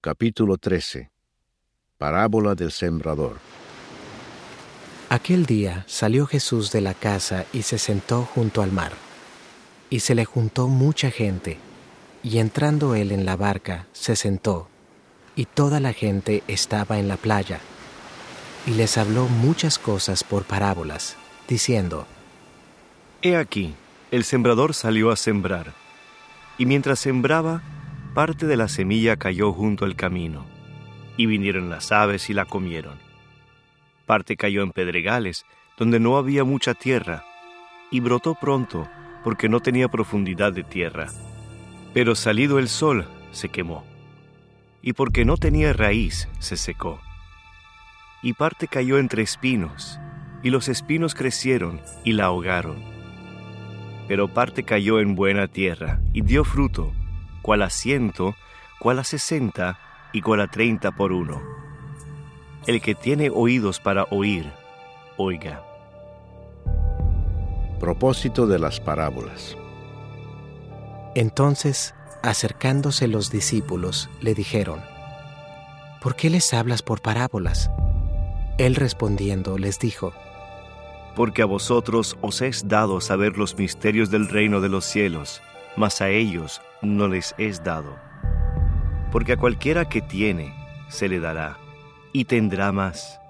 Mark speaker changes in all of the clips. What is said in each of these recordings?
Speaker 1: Capítulo 13 Parábola del Sembrador
Speaker 2: Aquel día salió Jesús de la casa y se sentó junto al mar. Y se le juntó mucha gente, y entrando él en la barca, se sentó, y toda la gente estaba en la playa. Y les habló muchas cosas por parábolas, diciendo,
Speaker 3: He aquí, el sembrador salió a sembrar, y mientras sembraba, parte de la semilla cayó junto al camino, y vinieron las aves y la comieron. Parte cayó en pedregales, donde no había mucha tierra, y brotó pronto, porque no tenía profundidad de tierra. Pero salido el sol, se quemó, y porque no tenía raíz, se secó. Y parte cayó entre espinos, y los espinos crecieron y la ahogaron. Pero parte cayó en buena tierra, y dio fruto, cual a ciento, cual a sesenta y cual a treinta por uno. El que tiene oídos para oír, oiga.
Speaker 1: Propósito de las parábolas
Speaker 2: Entonces, acercándose los discípulos, le dijeron, ¿Por qué les hablas por parábolas? Él respondiendo les dijo,
Speaker 3: Porque a vosotros os es dado saber los misterios del reino de los cielos, mas a ellos no les es dado. Porque a cualquiera que tiene, se le dará, y tendrá más.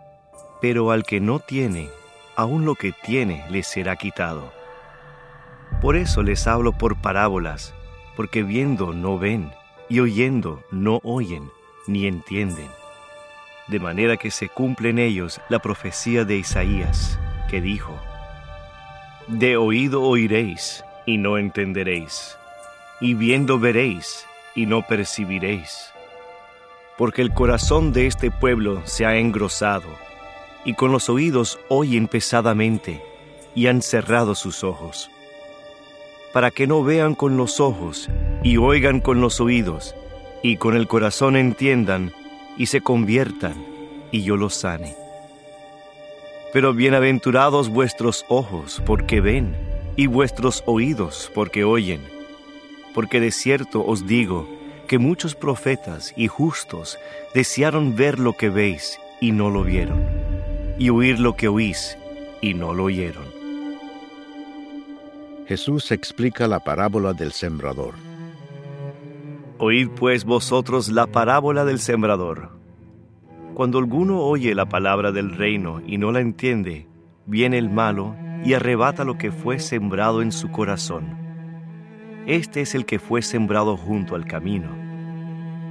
Speaker 3: Pero al que no tiene, aun lo que tiene le será quitado. Por eso les hablo por parábolas, porque viendo no ven, y oyendo no oyen, ni entienden. De manera que se cumple en ellos la profecía de Isaías, que dijo, De oído oiréis, y no entenderéis, y viendo veréis, y no percibiréis. Porque el corazón de este pueblo se ha engrosado, y con los oídos oyen pesadamente, y han cerrado sus ojos, para que no vean con los ojos, y oigan con los oídos, y con el corazón entiendan, y se conviertan, y yo los sane. Pero bienaventurados vuestros ojos, porque ven, y vuestros oídos, porque oyen. Porque de cierto os digo que muchos profetas y justos desearon ver lo que veis, y no lo vieron, y oír lo que oís, y no lo oyeron.
Speaker 1: Jesús explica la parábola del sembrador.
Speaker 3: Oíd pues vosotros la parábola del sembrador. Cuando alguno oye la palabra del reino y no la entiende, viene el malo y arrebata lo que fue sembrado en su corazón. Este es el que fue sembrado junto al camino.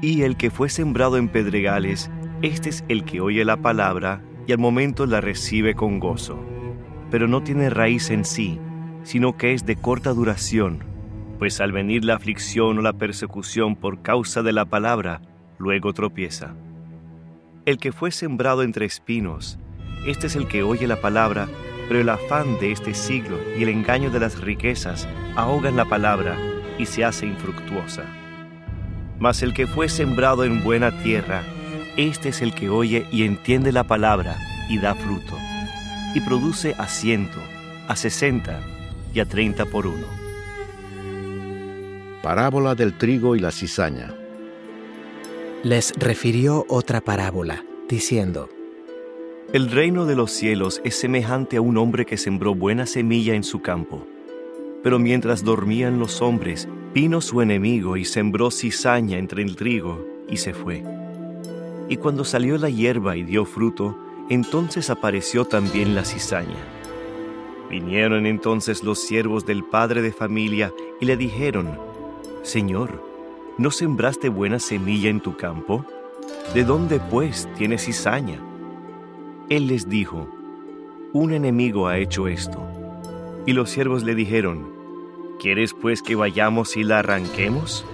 Speaker 3: Y el que fue sembrado en pedregales, este es el que oye la palabra y al momento la recibe con gozo, pero no tiene raíz en sí, sino que es de corta duración, pues al venir la aflicción o la persecución por causa de la palabra, luego tropieza. El que fue sembrado entre espinos, este es el que oye la palabra, pero el afán de este siglo y el engaño de las riquezas ahogan la palabra y se hace infructuosa. Mas el que fue sembrado en buena tierra, este es el que oye y entiende la palabra y da fruto, y produce a ciento, a sesenta y a treinta por uno.
Speaker 1: Parábola del trigo y la cizaña.
Speaker 2: Les refirió otra parábola, diciendo,
Speaker 3: El reino de los cielos es semejante a un hombre que sembró buena semilla en su campo. Pero mientras dormían los hombres, vino su enemigo y sembró cizaña entre el trigo y se fue. Y cuando salió la hierba y dio fruto, entonces apareció también la cizaña. Vinieron entonces los siervos del padre de familia y le dijeron, Señor, ¿no sembraste buena semilla en tu campo? ¿De dónde pues tienes cizaña? Él les dijo, Un enemigo ha hecho esto. Y los siervos le dijeron, ¿Quieres pues que vayamos y la arranquemos?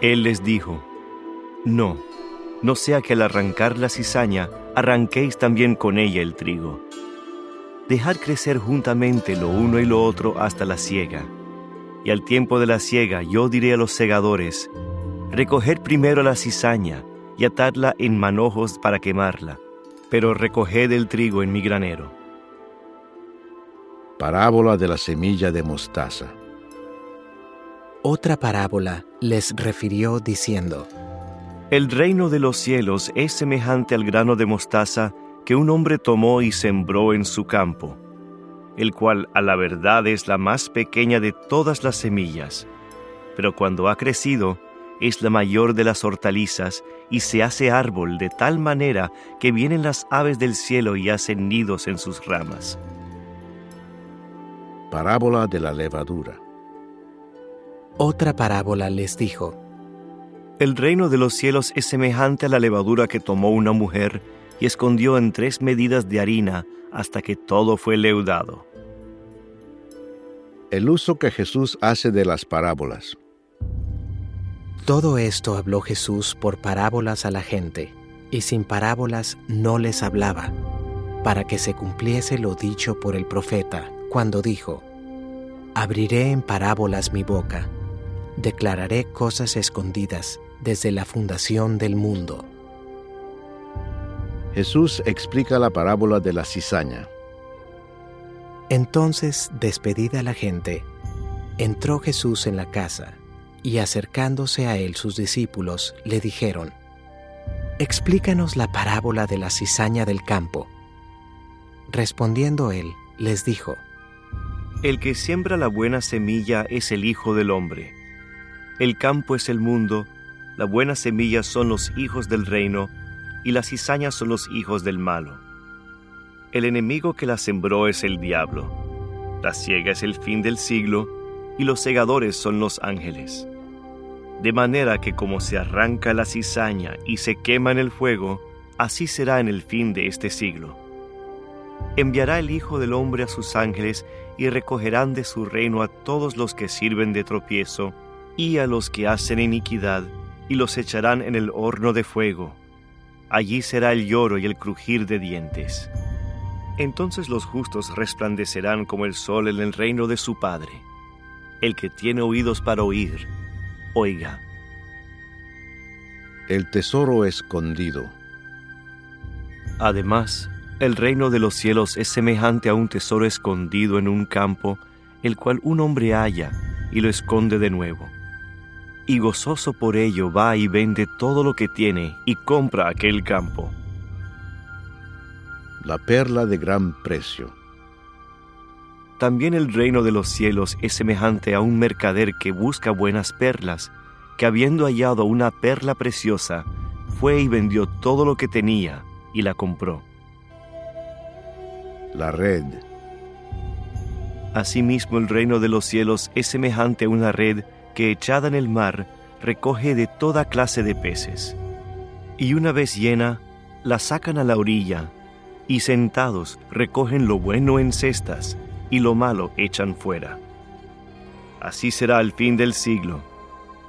Speaker 3: Él les dijo, No, no sea que al arrancar la cizaña arranquéis también con ella el trigo. Dejad crecer juntamente lo uno y lo otro hasta la siega. Y al tiempo de la siega yo diré a los segadores, recoged primero la cizaña y atadla en manojos para quemarla, pero recoged el trigo en mi granero.
Speaker 1: Parábola de la semilla de mostaza.
Speaker 2: Otra parábola les refirió diciendo,
Speaker 3: El reino de los cielos es semejante al grano de mostaza que un hombre tomó y sembró en su campo, el cual a la verdad es la más pequeña de todas las semillas, pero cuando ha crecido es la mayor de las hortalizas y se hace árbol de tal manera que vienen las aves del cielo y hacen nidos en sus ramas.
Speaker 1: Parábola de la levadura.
Speaker 2: Otra parábola les dijo,
Speaker 3: El reino de los cielos es semejante a la levadura que tomó una mujer y escondió en tres medidas de harina hasta que todo fue leudado.
Speaker 1: El uso que Jesús hace de las parábolas.
Speaker 2: Todo esto habló Jesús por parábolas a la gente, y sin parábolas no les hablaba, para que se cumpliese lo dicho por el profeta, cuando dijo, Abriré en parábolas mi boca, declararé cosas escondidas desde la fundación del mundo.
Speaker 1: Jesús explica la parábola de la cizaña.
Speaker 2: Entonces, despedida la gente, entró Jesús en la casa, y acercándose a él sus discípulos le dijeron, Explícanos la parábola de la cizaña del campo. Respondiendo él, les dijo,
Speaker 3: El que siembra la buena semilla es el Hijo del Hombre. El campo es el mundo, la buena semilla son los hijos del reino, y las cizañas son los hijos del malo. El enemigo que la sembró es el diablo. La ciega es el fin del siglo, y los segadores son los ángeles. De manera que como se arranca la cizaña y se quema en el fuego, así será en el fin de este siglo. Enviará el Hijo del Hombre a sus ángeles y recogerán de su reino a todos los que sirven de tropiezo y a los que hacen iniquidad, y los echarán en el horno de fuego. Allí será el lloro y el crujir de dientes. Entonces los justos resplandecerán como el sol en el reino de su Padre. El que tiene oídos para oír, oiga.
Speaker 1: El tesoro escondido.
Speaker 3: Además, el reino de los cielos es semejante a un tesoro escondido en un campo, el cual un hombre halla y lo esconde de nuevo. Y gozoso por ello va y vende todo lo que tiene y compra aquel campo.
Speaker 1: La perla de gran precio.
Speaker 3: También el reino de los cielos es semejante a un mercader que busca buenas perlas, que habiendo hallado una perla preciosa, fue y vendió todo lo que tenía y la compró.
Speaker 1: La red.
Speaker 3: Asimismo el reino de los cielos es semejante a una red que echada en el mar recoge de toda clase de peces. Y una vez llena, la sacan a la orilla, y sentados recogen lo bueno en cestas, y lo malo echan fuera. Así será al fin del siglo.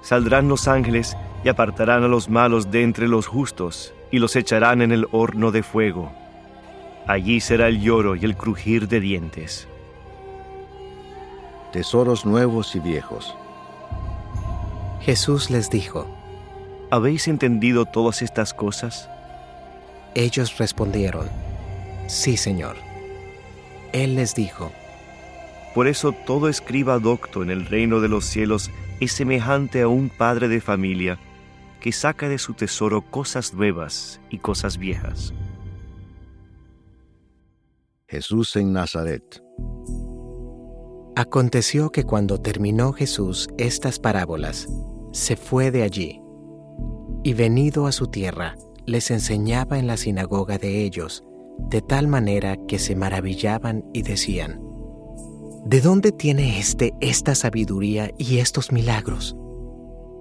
Speaker 3: Saldrán los ángeles y apartarán a los malos de entre los justos, y los echarán en el horno de fuego. Allí será el lloro y el crujir de dientes.
Speaker 1: Tesoros nuevos y viejos.
Speaker 2: Jesús les dijo,
Speaker 3: ¿Habéis entendido todas estas cosas?
Speaker 2: Ellos respondieron, Sí, Señor. Él les dijo,
Speaker 3: Por eso todo escriba docto en el reino de los cielos es semejante a un padre de familia que saca de su tesoro cosas nuevas y cosas viejas.
Speaker 1: Jesús en Nazaret.
Speaker 2: Aconteció que cuando terminó Jesús estas parábolas, se fue de allí, y venido a su tierra, les enseñaba en la sinagoga de ellos, de tal manera que se maravillaban y decían, ¿De dónde tiene éste esta sabiduría y estos milagros?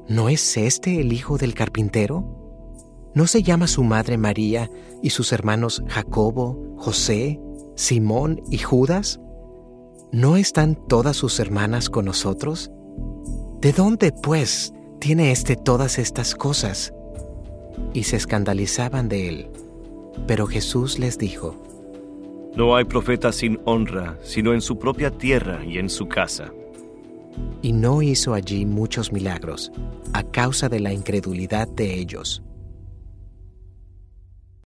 Speaker 2: ¿No es este el hijo del carpintero? ¿No se llama su madre María y sus hermanos Jacobo, José, Simón y Judas? ¿No están todas sus hermanas con nosotros? ¿De dónde, pues, tiene éste todas estas cosas? Y se escandalizaban de él. Pero Jesús les dijo,
Speaker 3: No hay profeta sin honra, sino en su propia tierra y en su casa.
Speaker 2: Y no hizo allí muchos milagros, a causa de la incredulidad de ellos.